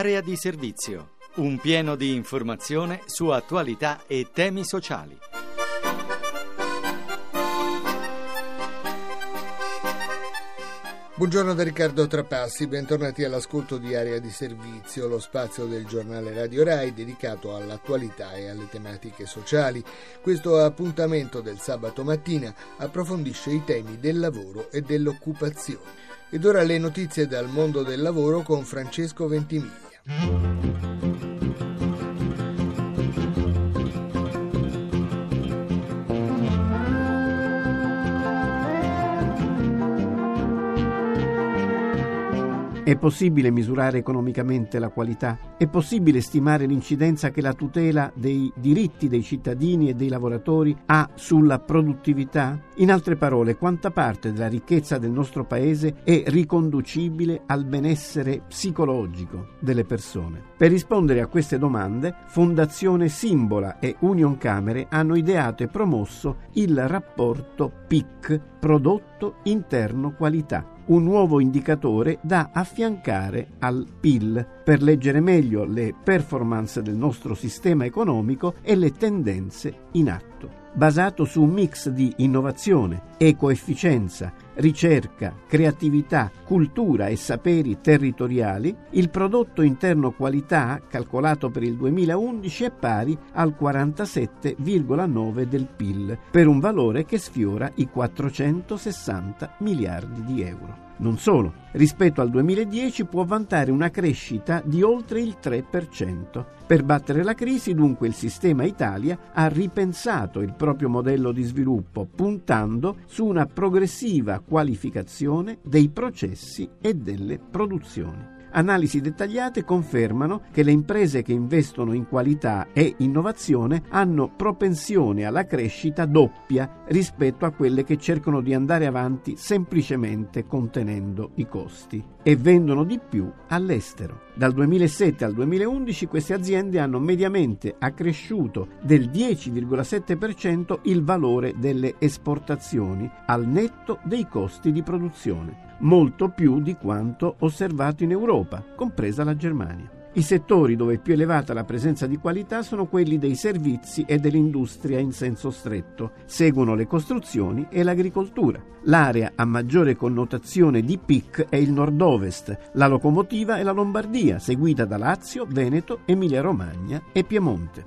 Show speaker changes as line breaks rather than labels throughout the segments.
Area di servizio, un pieno di informazione su attualità e temi sociali.
Buongiorno da Riccardo Trapassi, bentornati all'ascolto di Area di Servizio, lo spazio del giornale Radio Rai dedicato all'attualità e alle tematiche sociali. Questo appuntamento del sabato mattina approfondisce i temi del lavoro e dell'occupazione. Ed ora le notizie dal mondo del lavoro con Francesco Ventimiglia. よ。
È possibile misurare economicamente la qualità? È possibile stimare l'incidenza che la tutela dei diritti dei cittadini e dei lavoratori ha sulla produttività? In altre parole, quanta parte della ricchezza del nostro Paese è riconducibile al benessere psicologico delle persone? Per rispondere a queste domande, Fondazione Simbola e Union Camere hanno ideato e promosso il rapporto PIC, Prodotto Interno Qualità un nuovo indicatore da affiancare al PIL per leggere meglio le performance del nostro sistema economico e le tendenze in atto. Basato su un mix di innovazione, ecoefficienza, ricerca, creatività, cultura e saperi territoriali, il prodotto interno qualità, calcolato per il 2011, è pari al 47,9 del PIL, per un valore che sfiora i 460 miliardi di euro. Non solo, rispetto al 2010 può vantare una crescita di oltre il 3%. Per battere la crisi, dunque, il sistema Italia ha ripensato il proprio modello di sviluppo, puntando su una progressiva qualificazione dei processi e delle produzioni. Analisi dettagliate confermano che le imprese che investono in qualità e innovazione hanno propensione alla crescita doppia rispetto a quelle che cercano di andare avanti semplicemente contenendo i costi e vendono di più all'estero. Dal 2007 al 2011 queste aziende hanno mediamente accresciuto del 10,7% il valore delle esportazioni al netto dei costi di produzione molto più di quanto osservato in Europa, compresa la Germania. I settori dove è più elevata la presenza di qualità sono quelli dei servizi e dell'industria in senso stretto, seguono le costruzioni e l'agricoltura. L'area a maggiore connotazione di PIC è il nord-ovest, la locomotiva è la Lombardia, seguita da Lazio, Veneto, Emilia-Romagna e Piemonte.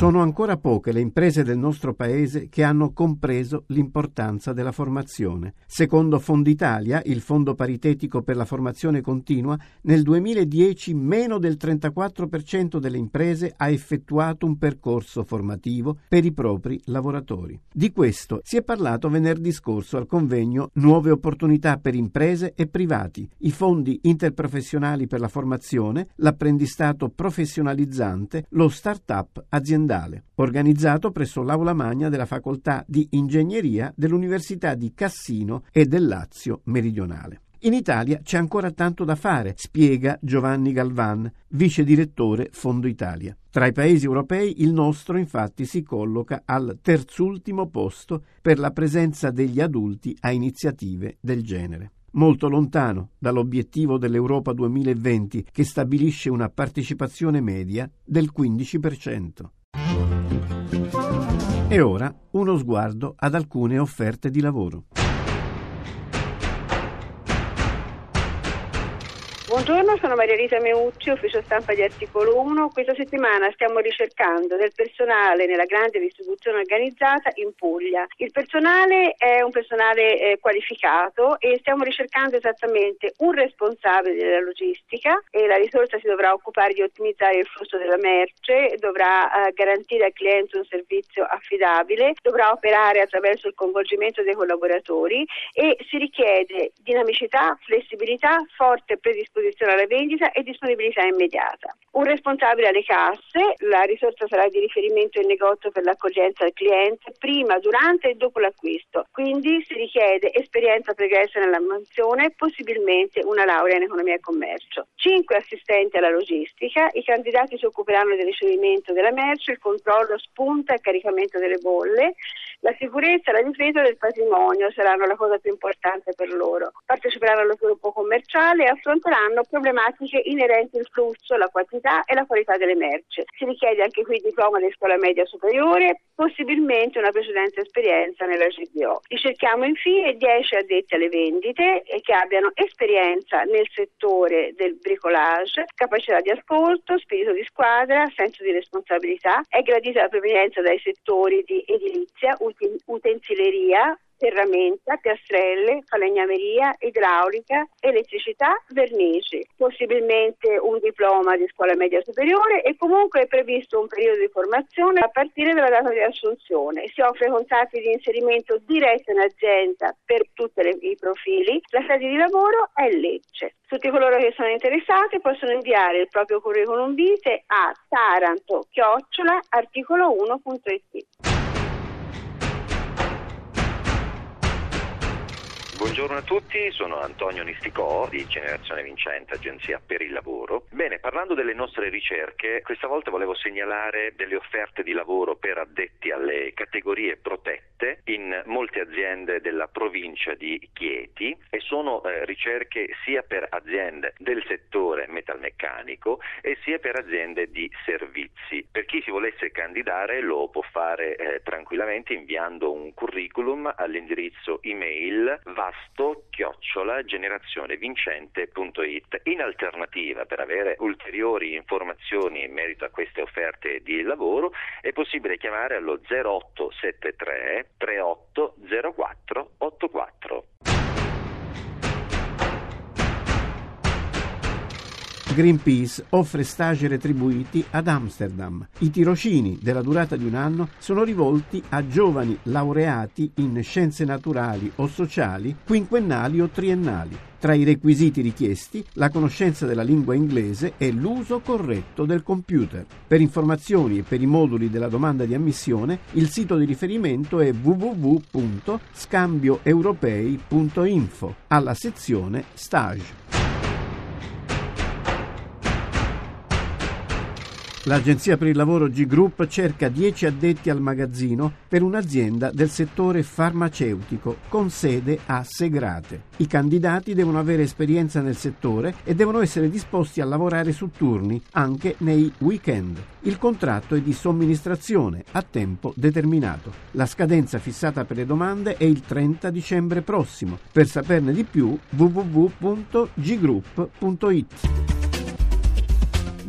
Sono ancora poche le imprese del nostro paese che hanno compreso l'importanza della formazione. Secondo Fonditalia, il Fondo paritetico per la formazione continua, nel 2010 meno del 34% delle imprese ha effettuato un percorso formativo per i propri lavoratori. Di questo si è parlato venerdì scorso al convegno Nuove opportunità per imprese e privati, i fondi interprofessionali per la formazione, l'apprendistato professionalizzante, lo start-up aziendale organizzato presso l'Aula Magna della Facoltà di Ingegneria dell'Università di Cassino e del Lazio Meridionale. In Italia c'è ancora tanto da fare, spiega Giovanni Galvan, vice direttore Fondo Italia. Tra i paesi europei il nostro infatti si colloca al terzultimo posto per la presenza degli adulti a iniziative del genere molto lontano dall'obiettivo dell'Europa 2020 che stabilisce una partecipazione media del 15%. E ora uno sguardo ad alcune offerte di lavoro.
Buongiorno, sono Maria Rita Meucci, ufficio stampa di Articolo 1. Questa settimana stiamo ricercando del personale nella grande distribuzione organizzata in Puglia. Il personale è un personale eh, qualificato e stiamo ricercando esattamente un responsabile della logistica e la risorsa si dovrà occupare di ottimizzare il flusso della merce, dovrà eh, garantire al cliente un servizio affidabile, dovrà operare attraverso il coinvolgimento dei collaboratori e si richiede dinamicità, flessibilità, forte predisposizione disposizione alla vendita e disponibilità immediata. Un responsabile alle casse, la risorsa sarà di riferimento in negozio per l'accoglienza al cliente prima, durante e dopo l'acquisto. Quindi si richiede esperienza pregressa nella mansione possibilmente una laurea in economia e commercio. Cinque assistenti alla logistica, i candidati si occuperanno del ricevimento della merce, il controllo spunta e caricamento delle bolle, La sicurezza e la difesa del patrimonio saranno la cosa più importante per loro. Parteciperanno allo sviluppo commerciale e affronteranno problematiche inerenti al flusso, la quantità e la qualità delle merci. Si richiede anche qui diploma di scuola media superiore, possibilmente una precedente esperienza nella GDO. Ricerchiamo infine 10 addetti alle vendite che abbiano esperienza nel settore del bricolage, capacità di ascolto, spirito di squadra, senso di responsabilità. È gradita la provenienza dai settori di edilizia, utensileria, ferramenta, piastrelle, falegnameria, idraulica, elettricità, vernici, possibilmente un diploma di scuola media superiore e comunque è previsto un periodo di formazione a partire dalla data di assunzione. Si offre contratti di inserimento diretto in azienda per tutti i profili. La sede di lavoro è Lecce. Tutti coloro che sono interessati possono inviare il proprio curriculum vitae a taranto-articolo1.it.
Buongiorno a tutti, sono Antonio Nisticò di Generazione Vincente, Agenzia per il Lavoro. Bene, parlando delle nostre ricerche, questa volta volevo segnalare delle offerte di lavoro per addetti alle categorie protette in molte aziende della provincia di Chieti e sono eh, ricerche sia per aziende del settore metalmeccanico e sia per aziende di servizi. Per chi si volesse candidare lo può fare eh, tranquillamente inviando un curriculum all'indirizzo email va vasto chiocciola generazionevincente.it. In alternativa, per avere ulteriori informazioni in merito a queste offerte di lavoro, è possibile chiamare allo 0873 3804
Greenpeace offre stage retribuiti ad Amsterdam. I tirocini della durata di un anno sono rivolti a giovani laureati in scienze naturali o sociali, quinquennali o triennali. Tra i requisiti richiesti la conoscenza della lingua inglese e l'uso corretto del computer. Per informazioni e per i moduli della domanda di ammissione il sito di riferimento è www.scambioeuropei.info alla sezione Stage. L'Agenzia per il Lavoro G Group cerca 10 addetti al magazzino per un'azienda del settore farmaceutico con sede a Segrate. I candidati devono avere esperienza nel settore e devono essere disposti a lavorare su turni anche nei weekend. Il contratto è di somministrazione a tempo determinato. La scadenza fissata per le domande è il 30 dicembre prossimo. Per saperne di più www.group.it.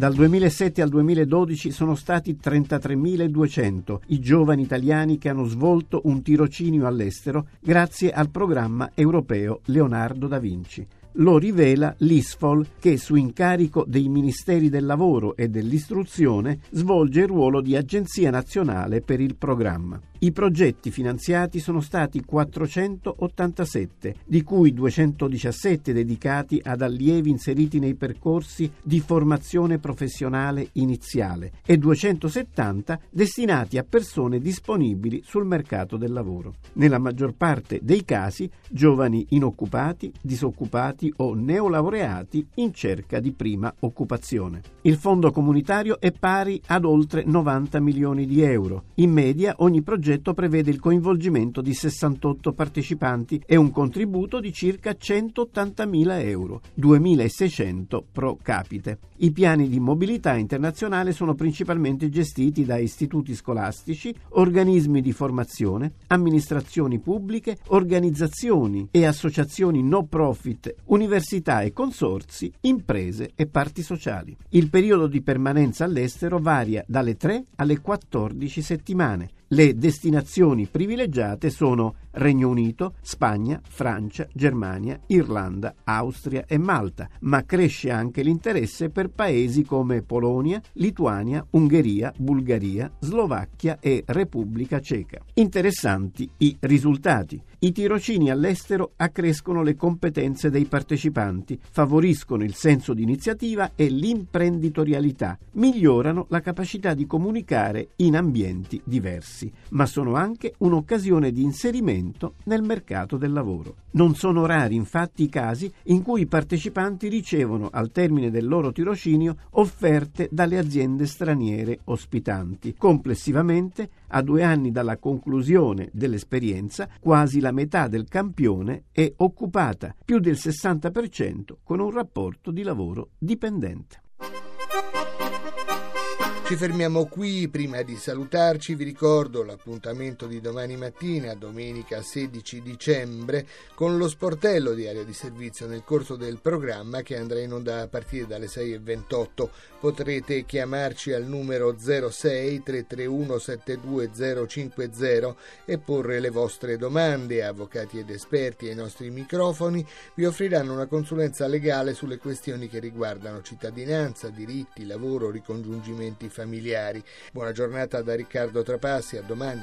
Dal 2007 al 2012 sono stati 33.200 i giovani italiani che hanno svolto un tirocinio all'estero grazie al programma europeo Leonardo da Vinci lo rivela l'ISFOL che su incarico dei Ministeri del Lavoro e dell'Istruzione svolge il ruolo di Agenzia nazionale per il programma. I progetti finanziati sono stati 487, di cui 217 dedicati ad allievi inseriti nei percorsi di formazione professionale iniziale e 270 destinati a persone disponibili sul mercato del lavoro. Nella maggior parte dei casi giovani inoccupati, disoccupati o neolaureati in cerca di prima occupazione. Il fondo comunitario è pari ad oltre 90 milioni di euro. In media ogni progetto progetto prevede il coinvolgimento di 68 partecipanti e un contributo di circa 180.000 euro, 2.600 pro capite. I piani di mobilità internazionale sono principalmente gestiti da istituti scolastici, organismi di formazione, amministrazioni pubbliche, organizzazioni e associazioni no profit, università e consorzi, imprese e parti sociali. Il periodo di permanenza all'estero varia dalle 3 alle 14 settimane. Le destinazioni privilegiate sono Regno Unito, Spagna, Francia, Germania, Irlanda, Austria e Malta, ma cresce anche l'interesse per paesi come Polonia, Lituania, Ungheria, Bulgaria, Slovacchia e Repubblica Ceca. Interessanti i risultati. I tirocini all'estero accrescono le competenze dei partecipanti, favoriscono il senso di iniziativa e l'imprenditorialità, migliorano la capacità di comunicare in ambienti diversi. ma sono anche un'occasione di inserimento nel mercato del lavoro. Non sono rari infatti i casi in cui i partecipanti ricevono al termine del loro tirocinio offerte dalle aziende straniere ospitanti. Complessivamente, a due anni dalla conclusione dell'esperienza, quasi la metà del campione è occupata, più del 60% con un rapporto di lavoro dipendente.
Ci fermiamo qui, prima di salutarci vi ricordo l'appuntamento di domani mattina, domenica 16 dicembre, con lo sportello di area di servizio nel corso del programma che andrà in onda a partire dalle 6.28. Potrete chiamarci al numero 06 331 72050 e porre le vostre domande. Avvocati ed esperti ai nostri microfoni vi offriranno una consulenza legale sulle questioni che riguardano cittadinanza, diritti, lavoro, ricongiungimenti familiari familiari. Buona giornata da Riccardo Trapassi, a domani.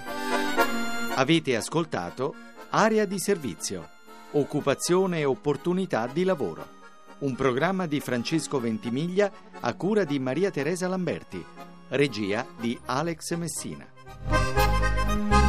Avete ascoltato Area di servizio, occupazione e opportunità di lavoro. Un programma di Francesco Ventimiglia a cura di Maria Teresa Lamberti, regia di Alex Messina.